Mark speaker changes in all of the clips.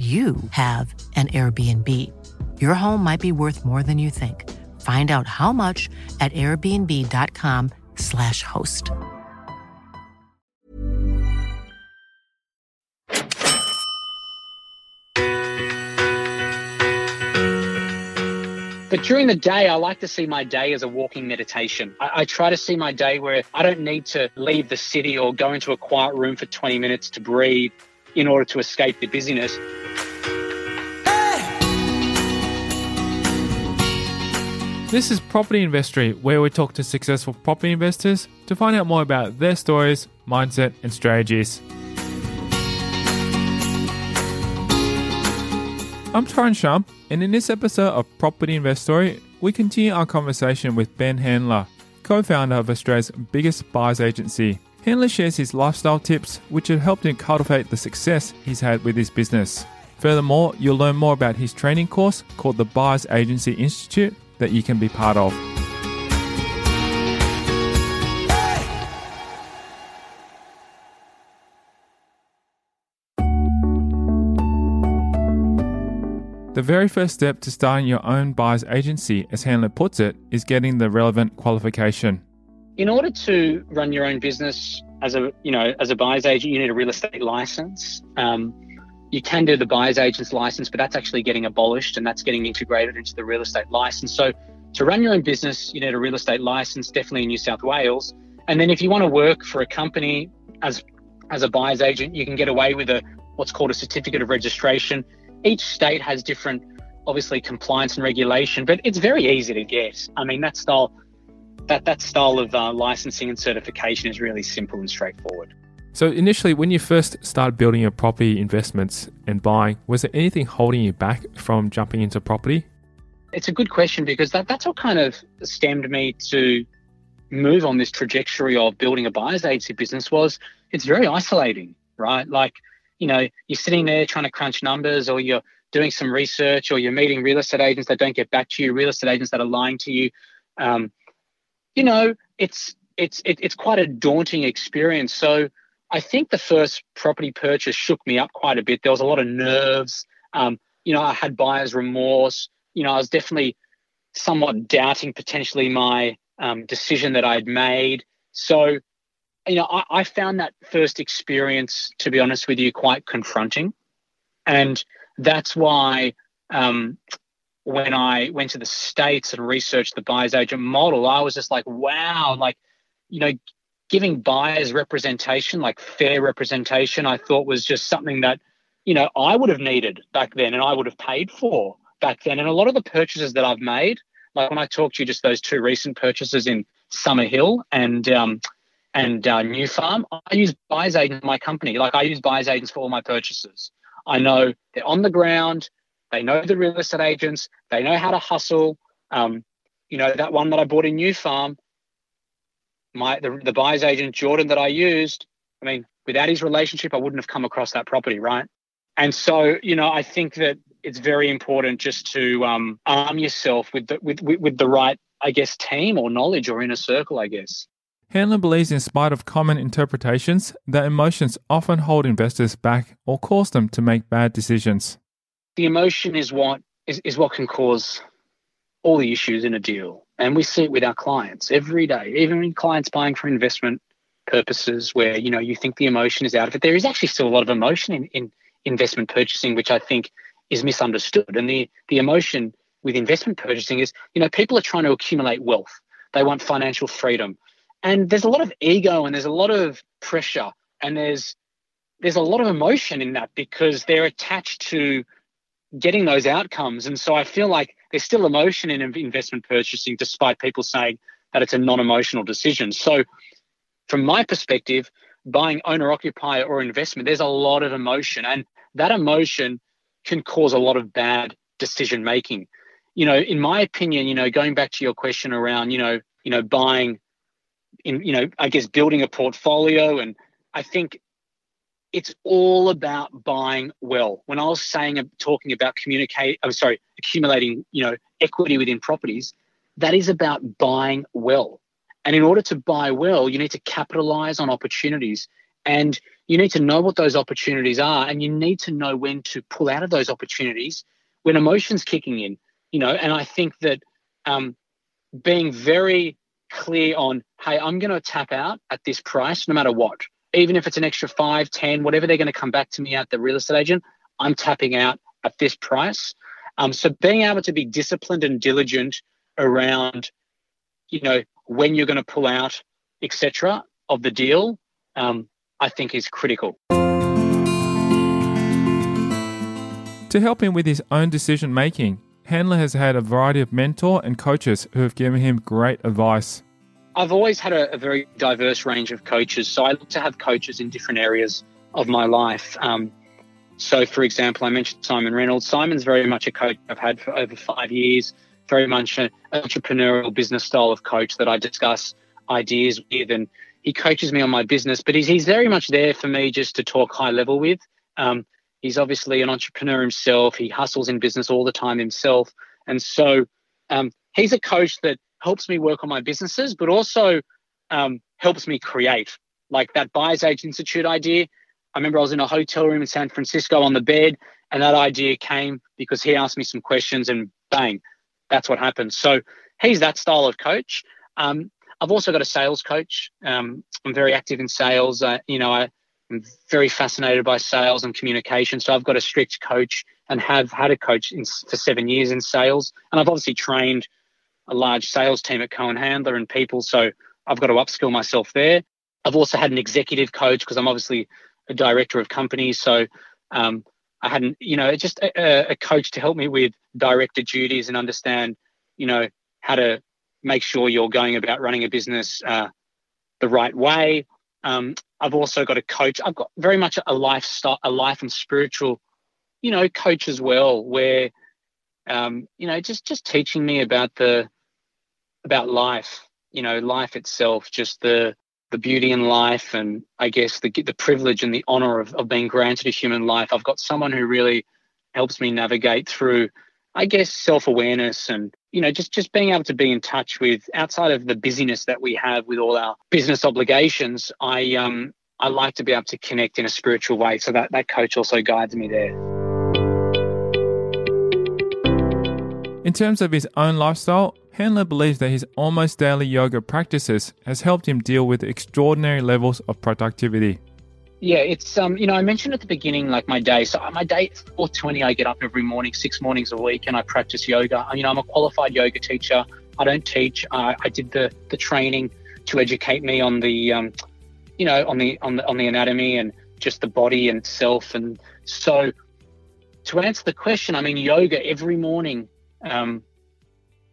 Speaker 1: you have an Airbnb. Your home might be worth more than you think. Find out how much at airbnb.com/slash host.
Speaker 2: But during the day, I like to see my day as a walking meditation. I, I, try to see my day where I don't need to leave the city or go into a quiet room for 20 minutes to breathe in order to escape the busyness.
Speaker 3: This is Property Investory, where we talk to successful property investors to find out more about their stories, mindset, and strategies. I'm Tyrone Shum, and in this episode of Property Investory, we continue our conversation with Ben Handler, co founder of Australia's biggest buyers agency. Handler shares his lifestyle tips, which have helped him cultivate the success he's had with his business. Furthermore, you'll learn more about his training course called the Buyers Agency Institute that you can be part of. The very first step to starting your own buyer's agency, as Handler puts it, is getting the relevant qualification.
Speaker 2: In order to run your own business as a you know as a buyer's agent, you need a real estate license. Um, you can do the buyer's agent's license, but that's actually getting abolished and that's getting integrated into the real estate license. So to run your own business, you need a real estate license, definitely in New South Wales. And then if you want to work for a company as as a buyer's agent, you can get away with a what's called a certificate of registration. Each state has different, obviously, compliance and regulation, but it's very easy to get. I mean, that style that that style of uh, licensing and certification is really simple and straightforward.
Speaker 3: So initially, when you first started building your property investments and buying, was there anything holding you back from jumping into property?
Speaker 2: It's a good question because that, that's what kind of stemmed me to move on this trajectory of building a buyer's agency business was it's very isolating, right? Like, you know, you're sitting there trying to crunch numbers or you're doing some research or you're meeting real estate agents that don't get back to you, real estate agents that are lying to you. Um, you know, it's it's it, it's quite a daunting experience. So I think the first property purchase shook me up quite a bit. There was a lot of nerves. Um, you know, I had buyer's remorse you know, I was definitely somewhat doubting potentially my um, decision that I'd made. So, you know, I, I, found that first experience, to be honest with you, quite confronting. And that's why um, when I went to the States and researched the buyer's agent model, I was just like, wow, like, you know, giving buyers representation, like fair representation, I thought was just something that, you know, I would have needed back then and I would have paid for back then. And a lot of the purchases that I've made, like when I talked to you, just those two recent purchases in Summerhill and um, and uh, New Farm, I use buyers agents in my company. Like I use buyers agents for all my purchases. I know they're on the ground. They know the real estate agents. They know how to hustle. Um, you know that one that I bought in New Farm. My the, the buyers agent Jordan that I used. I mean, without his relationship, I wouldn't have come across that property, right? And so, you know, I think that it's very important just to um, arm yourself with the, with, with, with the right, I guess, team or knowledge or inner circle, I guess.
Speaker 3: Handler believes, in spite of common interpretations, that emotions often hold investors back or cause them to make bad decisions.
Speaker 2: The emotion is what is, is what can cause all the issues in a deal. And we see it with our clients every day, even clients buying for investment purposes where, you know, you think the emotion is out of it. There is actually still a lot of emotion in, in investment purchasing, which I think is misunderstood. And the the emotion with investment purchasing is, you know, people are trying to accumulate wealth. They want financial freedom. And there's a lot of ego and there's a lot of pressure and there's there's a lot of emotion in that because they're attached to getting those outcomes. And so I feel like there's still emotion in investment purchasing despite people saying that it's a non-emotional decision. So from my perspective, buying owner occupier or investment, there's a lot of emotion and that emotion can cause a lot of bad decision making. You know, in my opinion, you know, going back to your question around, you know, you know, buying in, you know, I guess building a portfolio and I think it's all about buying well. When I was saying talking about communicate, I'm sorry, accumulating, you know, equity within properties, that is about buying well. And in order to buy well, you need to capitalize on opportunities and you need to know what those opportunities are and you need to know when to pull out of those opportunities when emotions kicking in, you know, and I think that um, being very clear on, hey, I'm going to tap out at this price no matter what even if it's an extra five, ten, whatever they're going to come back to me at the real estate agent, I'm tapping out at this price. Um, so being able to be disciplined and diligent around, you know, when you're going to pull out, etc., of the deal, um, I think is critical.
Speaker 3: To help him with his own decision making, Handler has had a variety of mentor and coaches who have given him great advice.
Speaker 2: I've always had a, a, very diverse range of coaches. So I look to have coaches in different areas of my life. Um, so, for example, I mentioned Simon Reynolds. Simon's very much a coach I've had for over five years, very much an entrepreneurial business style of coach that I discuss ideas with. And he coaches me on my business, but he's, he's very much there for me just to talk high level with. Um, he's obviously an entrepreneur himself. He hustles in business all the time himself. And so um, he's a coach that helps me work on my businesses, but also um, helps me create. Like that Buyers Age Institute idea. I remember I was in a hotel room in San Francisco on the bed, and that idea came because he asked me some questions, and bang, that's what happened. So he's that style of coach. Um, I've also got a sales coach. Um, I'm very active in sales. Uh, you know, I, am very fascinated by sales and communication. So I've got a strict coach and have had a coach in, for seven years in sales. And I've obviously trained a large sales team at Cohen Handler and people. So I've got to upskill myself there. I've also had an executive coach because I'm obviously a director of companies. So um, I hadn't, you know, just a, a, coach to help me with director duties and understand, you know, how to make sure you're going about running a business uh, the right way. Um, I've also got a coach. I've got very much a lifestyle, a life and spiritual, you know, coach as well, where, um, you know, just just teaching me about the about life, you know, life itself, just the the beauty in life, and I guess the the privilege and the honor of, of being granted a human life. I've got someone who really helps me navigate through, I guess, self awareness and you know just just being able to be in touch with outside of the busyness that we have with all our business obligations. I um I like to be able to connect in a spiritual way, so that that coach also guides me there.
Speaker 3: In terms of his own lifestyle, Handler believes that his almost daily yoga practices has helped him deal with extraordinary levels of productivity.
Speaker 2: Yeah, it's um, you know, I mentioned at the beginning like my day. So my day four twenty, I get up every morning, six mornings a week, and I practice yoga. You know, I'm a qualified yoga teacher. I don't teach. Uh, I did the the training to educate me on the, um, you know, on the on the on the anatomy and just the body and self. And so, to answer the question, I mean, yoga every morning um,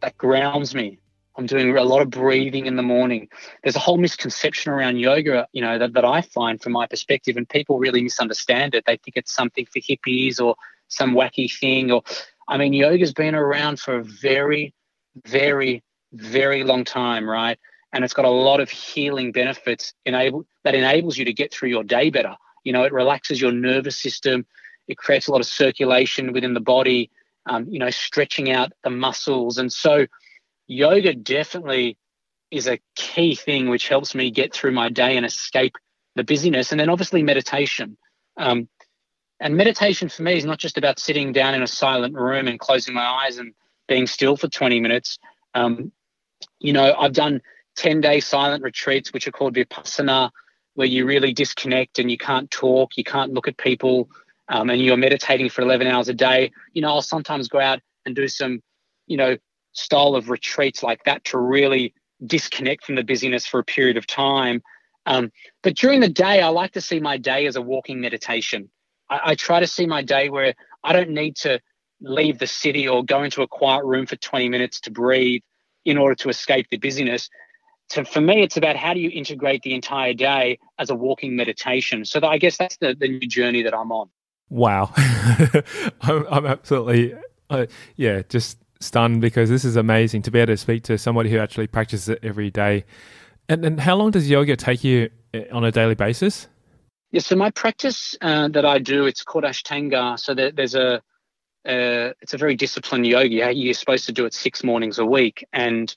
Speaker 2: that grounds me. I'm doing a lot of breathing in the morning. There's a whole misconception around yoga, you know, that, that I find from my perspective, and people really misunderstand it. They think it's something for hippies or some wacky thing. Or, I mean, yoga's been around for a very, very, very long time, right? And it's got a lot of healing benefits enable that enables you to get through your day better. You know, it relaxes your nervous system. It creates a lot of circulation within the body um, you know, stretching out the muscles. And so yoga definitely is a key thing which helps me get through my day and escape the busyness. And then obviously meditation. Um, and meditation for me is not just about sitting down in a silent room and closing my eyes and being still for 20 minutes. Um, you know, I've done 10 day silent retreats, which are called Vipassana, where you really disconnect and you can't talk, you can't look at people, um, and you're meditating for 11 hours a day, you know, I'll sometimes go out and do some, you know, style of retreats like that to really disconnect from the busyness for a period of time. Um, but during the day, I like to see my day as a walking meditation. I, I try to see my day where I don't need to leave the city or go into a quiet room for 20 minutes to breathe in order to escape the busyness. So for me, it's about how do you integrate the entire day as a walking meditation. So I guess that's the, the new journey that I'm on.
Speaker 3: Wow. I'm, I'm absolutely Uh, yeah, just stunned because this is amazing to be able to speak to somebody who actually practices it every day. And, how long does yoga take you eh, on a daily basis?
Speaker 2: Yeah, so my practice uh, that I do, it's called Ashtanga. So there, there's a, uh, it's a very disciplined yoga. You're supposed to do it six mornings a week, and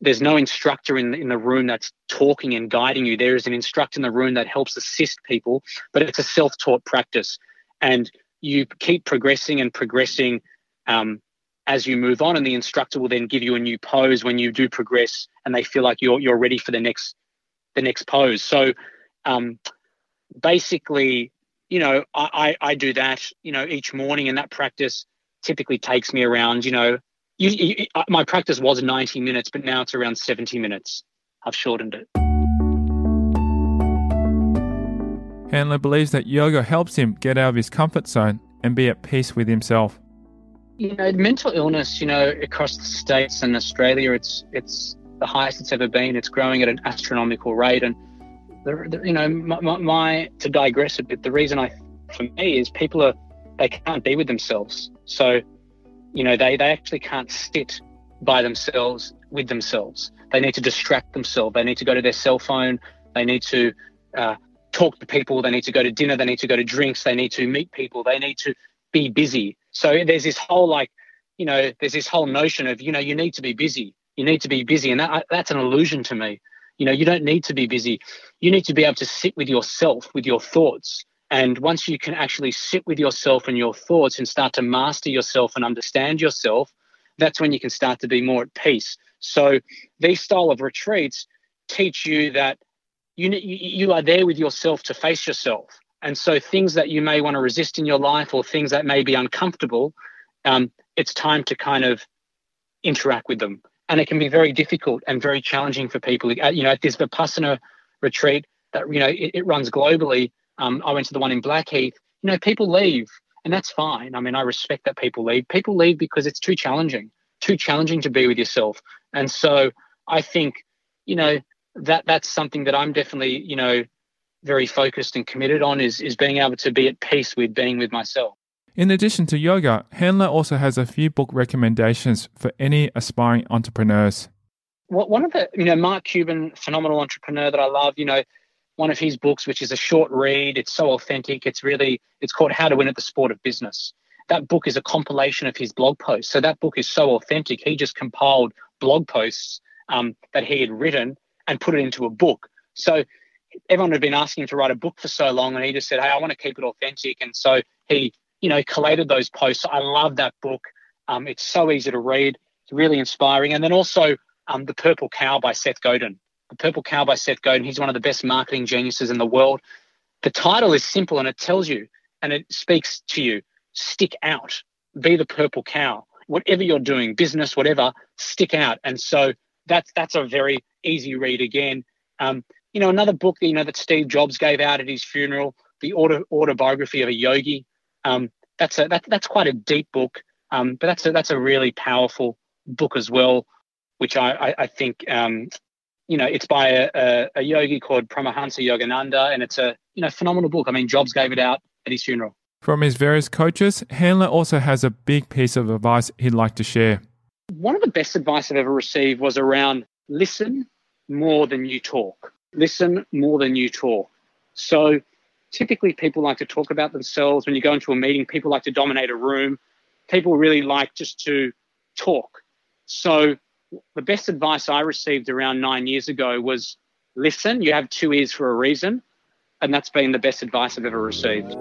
Speaker 2: there's no instructor in in the room that's talking and guiding you. There is an instructor in the room that helps assist people, but it's a self-taught practice, and you keep progressing and progressing um, as you move on, and the instructor will then give you a new pose when you do progress, and they feel like you're you're ready for the next the next pose. So um, basically, you know, I, I, I do that, you know, each morning, and that practice typically takes me around, you know, you, you, my practice was 90 minutes, but now it's around 70 minutes. I've shortened it.
Speaker 3: Handler believes that yoga helps him get out of his comfort zone and be at peace with himself.
Speaker 2: You know, mental illness, you know, across the states and Australia, it's it's the highest it's ever been. It's growing at an astronomical rate, and the, the, you know, my, my, my to digress a bit, the reason I, for me, is people are they can't be with themselves. So, you know, they, they actually can't sit by themselves with themselves. They need to distract themselves. They need to go to their cell phone. They need to uh, talk to people. They need to go to dinner. They need to go to drinks. They need to meet people. They need to be busy. So there's this whole like, you know, there's this whole notion of, you know, you need to be busy. You need to be busy. And that, that's an illusion to me. You know, you don't need to be busy. You need to be able to sit with yourself, with your thoughts, and once you can actually sit with yourself and your thoughts and start to master yourself and understand yourself, that's when you can start to be more at peace. So these style of retreats teach you that you you are there with yourself to face yourself. And so things that you may want to resist in your life or things that may be uncomfortable, um, it's time to kind of interact with them. And it can be very difficult and very challenging for people. You know, at this Vipassana retreat that, you know, it, it runs globally, um, I went to the one in Blackheath. You know, people leave, and that's fine. I mean, I respect that people leave. People leave because it's too challenging, too challenging to be with yourself. And so I think, you know, that that's something that I'm definitely, you know, very focused and committed on is is being able to be at peace with being with myself.
Speaker 3: In addition to yoga, Handler also has a few book recommendations for any aspiring entrepreneurs.
Speaker 2: Well, one of the, you know, Mark Cuban, phenomenal entrepreneur that I love, you know, one of his books, which is a short read. It's so authentic. It's really, it's called How to Win at the Sport of Business. That book is a compilation of his blog posts. So that book is so authentic. He just compiled blog posts um, that he had written and put it into a book. So everyone had been asking him to write a book for so long, and he just said, "Hey, I want to keep it authentic." And so he, you know, collated those posts. I love that book. Um, it's so easy to read. It's really inspiring. And then also um, the Purple Cow by Seth Godin. The Purple Cow by Seth Godin. He's one of the best marketing geniuses in the world. The title is simple and it tells you and it speaks to you stick out, be the purple cow. Whatever you're doing, business, whatever, stick out. And so that's that's a very easy read again. Um, you know, another book you know that Steve Jobs gave out at his funeral, the auto, autobiography of a yogi. Um, that's a that, that's quite a deep book, um, but that's a that's a really powerful book as well, which I I, I think um, you know, it's by a, a, a yogi called Paramahansa Yogananda, and it's a you know phenomenal book. I mean, Jobs gave it out at his funeral.
Speaker 3: From his various coaches, Handler also has a big piece of advice he'd like to share.
Speaker 2: One of the best advice I've ever received was around listen more than you talk. Listen more than you talk. So typically people like to talk about themselves. When you go into a meeting, people like to dominate a room. People really like just to talk. So the best advice I received around nine years ago was listen, you have two ears for a reason. And that's been the best advice I've ever received.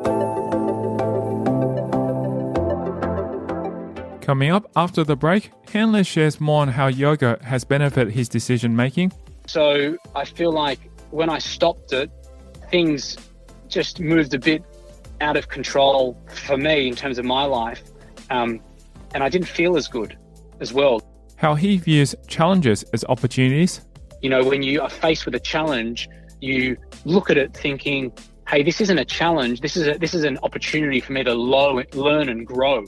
Speaker 3: Coming up after the break, Handler shares more on how yoga has benefited his decision making.
Speaker 2: So I feel like when I stopped it, things just moved a bit out of control for me in terms of my life. Um, and I didn't feel as good as well
Speaker 3: how he views challenges as opportunities.
Speaker 2: You know, when you are faced with a challenge, you look at it thinking, hey, this isn't a challenge. This is a, this is an opportunity for me to low, learn and grow.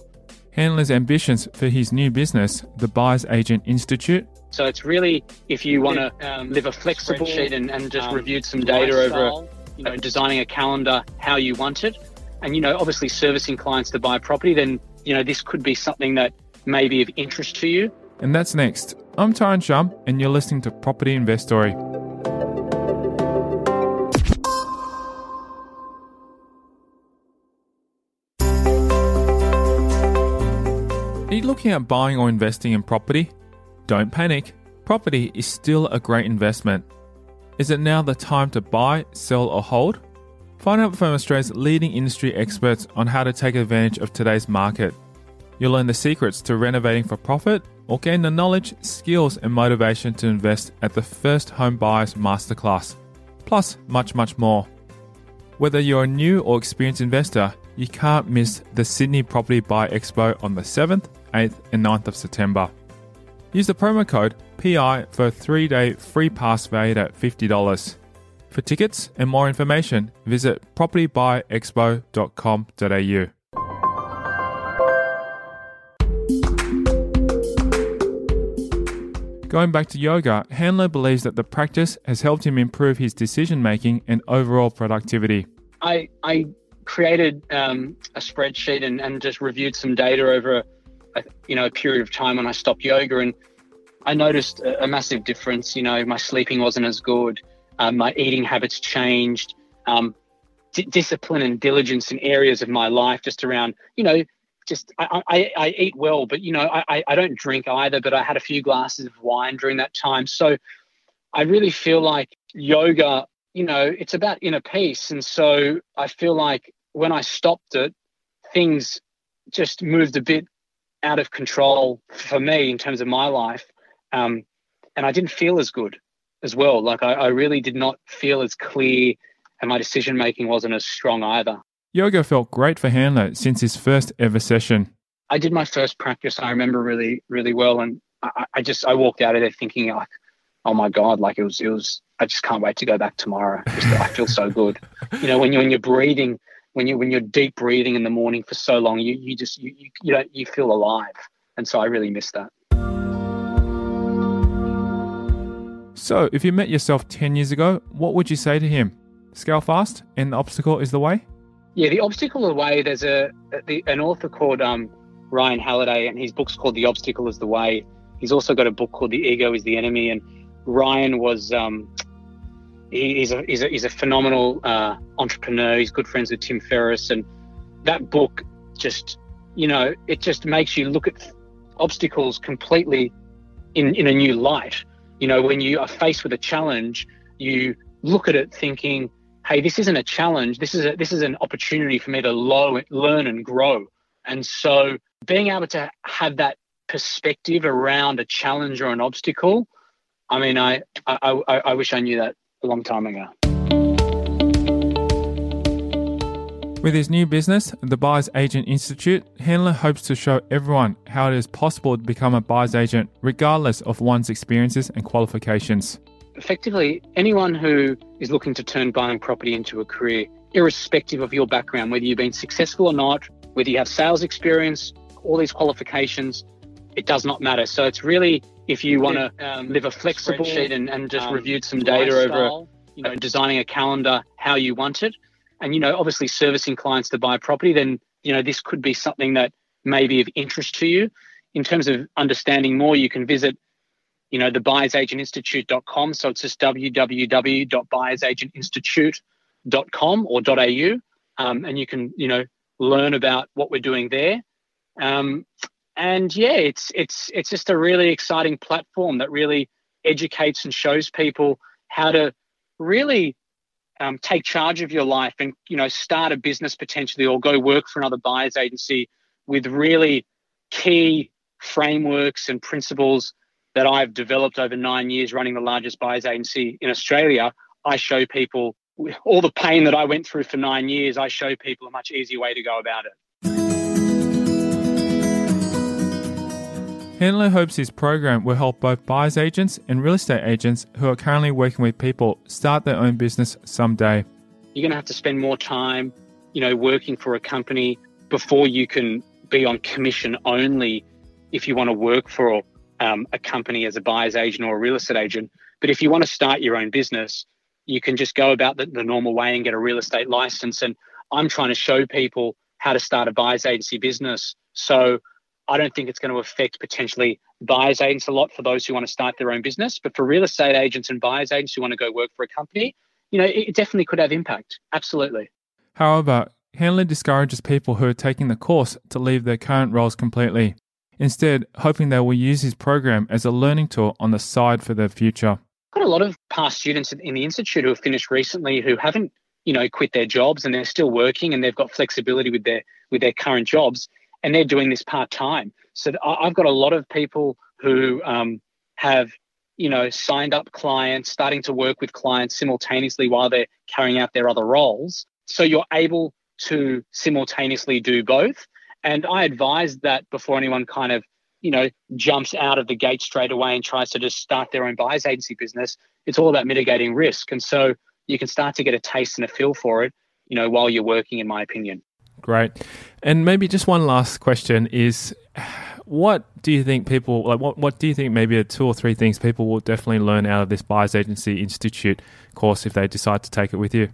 Speaker 3: Handler's ambitions for his new business, the Buyers Agent Institute.
Speaker 2: So it's really if you want to um, live a flexible sheet and, and just um, reviewed some data over, you know, designing a calendar how you want it, and you know, obviously servicing clients to buy property, then you know this could be something that may be of interest to you.
Speaker 3: And that's next. I'm Tyrone Shum, and you're listening to Property Investory. Are you looking at buying or investing in property? Don't panic. Property is still a great investment. Is it now the time to buy, sell, or hold? Find out from Australia's leading industry experts on how to take advantage of today's market. You'll learn the secrets to renovating for profit or gain the knowledge, skills, and motivation to invest at the First Home Buyers Masterclass. Plus, much, much more. Whether you're a new or experienced investor, you can't miss the Sydney Property Buy Expo on the 7th, 8th, and 9th of September. Use the promo code PI for a three day free pass valued at $50. For tickets and more information, visit propertybuyexpo.com.au. Going back to yoga, Handler believes that the practice has helped him improve his decision making and overall productivity.
Speaker 2: I, I created um, a spreadsheet and, and just reviewed some data over you know a period of time when I stopped yoga, and I noticed a, a massive difference. You know, my sleeping wasn't as good, um, my eating habits changed, um, d- discipline and diligence in areas of my life, just around you know just I, I, I, eat well, but you know I, I don't drink either. But I had a few glasses of wine during that time, so I really feel like yoga. You know, it's about inner peace, and so I feel like when I stopped it, things just moved a bit out of control for me in terms of my life, um, and I didn't feel as good as well. Like I, I really did not feel as clear, and my decision making wasn't as strong either.
Speaker 3: Yoga felt great for Handler since his first ever session.
Speaker 2: I did my first practice. I remember really, really well, and I, I just I walked out of there thinking like, oh my god, like it was it was. I just can't wait to go back tomorrow. Just, I feel so good. You know, when you're, when you're breathing, when you when you're deep breathing in the morning for so long, you you just you you, you don't you feel alive, and so I really miss that.
Speaker 3: So, if you met yourself 10 years ago, what would you say to him? Scale fast and the obstacle is the way?
Speaker 2: Yeah, the obstacle is the way. There's a the, an author called um, Ryan Holiday, and his book's called The Obstacle Is the Way. He's also got a book called The Ego Is the Enemy. And Ryan was um, he's a he's a he's a phenomenal uh, entrepreneur. He's good friends with Tim Ferriss, and that book just you know it just makes you look at obstacles completely in in a new light. You know, when you are faced with a challenge, you look at it thinking hey, this isn't a challenge. This is a, this is an opportunity for me to learn and grow. And so being able to have that perspective around a challenge or an obstacle, I mean, I, I, I, I wish I knew that a long time ago.
Speaker 3: With his new business, the Buyers Agent Institute, Handler hopes to show everyone how it is possible to become a buyer's agent regardless of one's experiences and qualifications
Speaker 2: effectively anyone who is looking to turn buying property into a career, irrespective of your background, whether you've been successful or not, whether you have sales experience, all these qualifications, it does not matter. So it's really if you want to um, live a flexible sheet and, and just um, reviewed some data over, you know, designing a calendar how you want it, and you know, obviously servicing clients to buy property, then you know this could be something that may be of interest to you. In terms of understanding more, you can visit you know, the buyersagentinstitute.com. So it's just www.buyersagentinstitute.com or .au. Um, and you can, you know, learn about what we're doing there. Um, and yeah, it's it's it's just a really exciting platform that really educates and shows people how to really um, take charge of your life and you know start a business potentially or go work for another buyers agency with really key frameworks and principles that I've developed over nine years running the largest buyers agency in Australia, I show people all the pain that I went through for nine years. I show people a much easier way to go about it.
Speaker 3: Handler hopes his program will help both buyers agents and real estate agents who are currently working with people start their own business someday.
Speaker 2: You're going to have to spend more time, you know, working for a company before you can be on commission only if you want to work for um, a company as a buyer's agent or a real estate agent. But if you want to start your own business, you can just go about the, the normal way and get a real estate license. And I'm trying to show people how to start a buyer's agency business. So I don't think it's going to affect potentially buyers agents a lot for those who want to start their own business. But for real estate agents and buyers agents who want to go work for a company, you know, it definitely could have impact. Absolutely.
Speaker 3: However, Handler discourages people who are taking the course to leave their current roles completely, instead, hoping they will use his program as a learning tool on the side for their future.
Speaker 2: I've got a lot of past students in the institute who have finished recently who haven't, you know, quit their jobs and they're still working and they've got flexibility with their with their current jobs and they're doing this part time. So I've got a lot of people who um, have, you know, signed up clients, starting to work with clients simultaneously while they're carrying out their other roles. So you're able to simultaneously do both. And I advise that before anyone kind of, you know, jumps out of the gate straight away and tries to just start their own buyer's agency business, it's all about mitigating risk. And so you can start to get a taste and a feel for it, you know, while you're working, in my opinion.
Speaker 3: Great. And maybe just one last question is what do you think people like what, what do you think maybe two or three things people will definitely learn out of this buyers agency institute course if they decide to take it with you?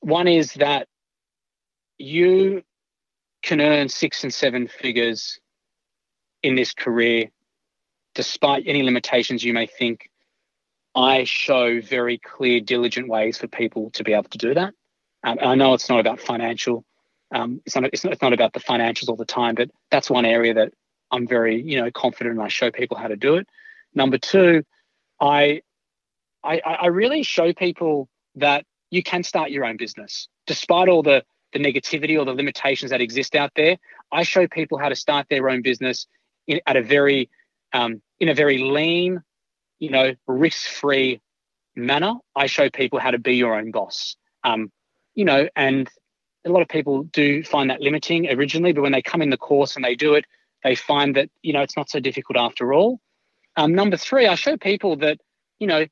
Speaker 2: One is that you can earn six and seven figures in this career despite any limitations you may think. I show very clear, diligent ways for people to be able to do that. Um, I know it's not about financial, um, it's, not, it's, not, it's not about the financials all the time, but that's one area that I'm very, you know, confident and I show people how to do it. Number two, I, I, I really show people that you can start your own business despite all the the negativity or the limitations that exist out there. I show people how to start their own business in, at a very um, in a very lean, you know, risk-free manner. I show people how to be your own boss. Um, you know, and a lot of people do find that limiting originally, but when they come in the course and they do it, they find that you know it's not so difficult after all. Um, number three, I show people that you know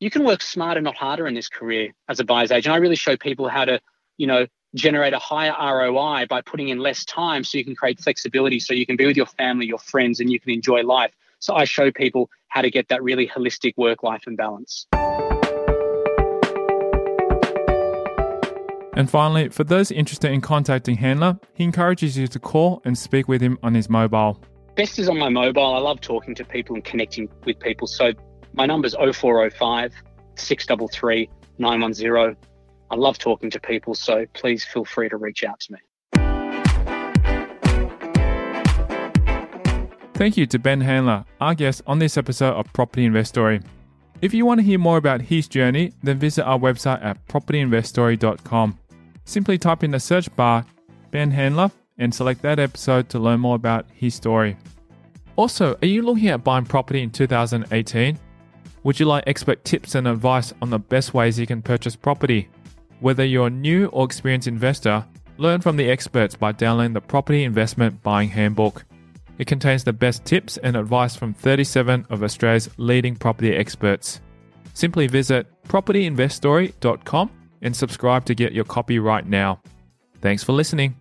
Speaker 2: you can work smarter, not harder in this career as a buyer's agent. I really show people how to you know, generate a higher ROI by putting in less time so you can create flexibility so you can be with your family, your friends, and you can enjoy life. So I show people how to get that really holistic work life and balance.
Speaker 3: And finally, for those interested in contacting Handler, he encourages you to call and speak with him on his mobile.
Speaker 2: Best is on my mobile. I love talking to people and connecting with people. So my number is 0405 633 910. I love talking to people, so please feel free to reach out to me.
Speaker 3: Thank you to Ben Handler, our guest on this episode of Property Investory. If you want to hear more about his journey, then visit our website at propertyinvestory.com. Simply type in the search bar Ben Handler and select that episode to learn more about his story. Also, are you looking at buying property in 2018? Would you like expert tips and advice on the best ways you can purchase property? Whether you're a new or experienced investor, learn from the experts by downloading the Property Investment Buying Handbook. It contains the best tips and advice from 37 of Australia's leading property experts. Simply visit propertyinvestory.com and subscribe to get your copy right now. Thanks for listening.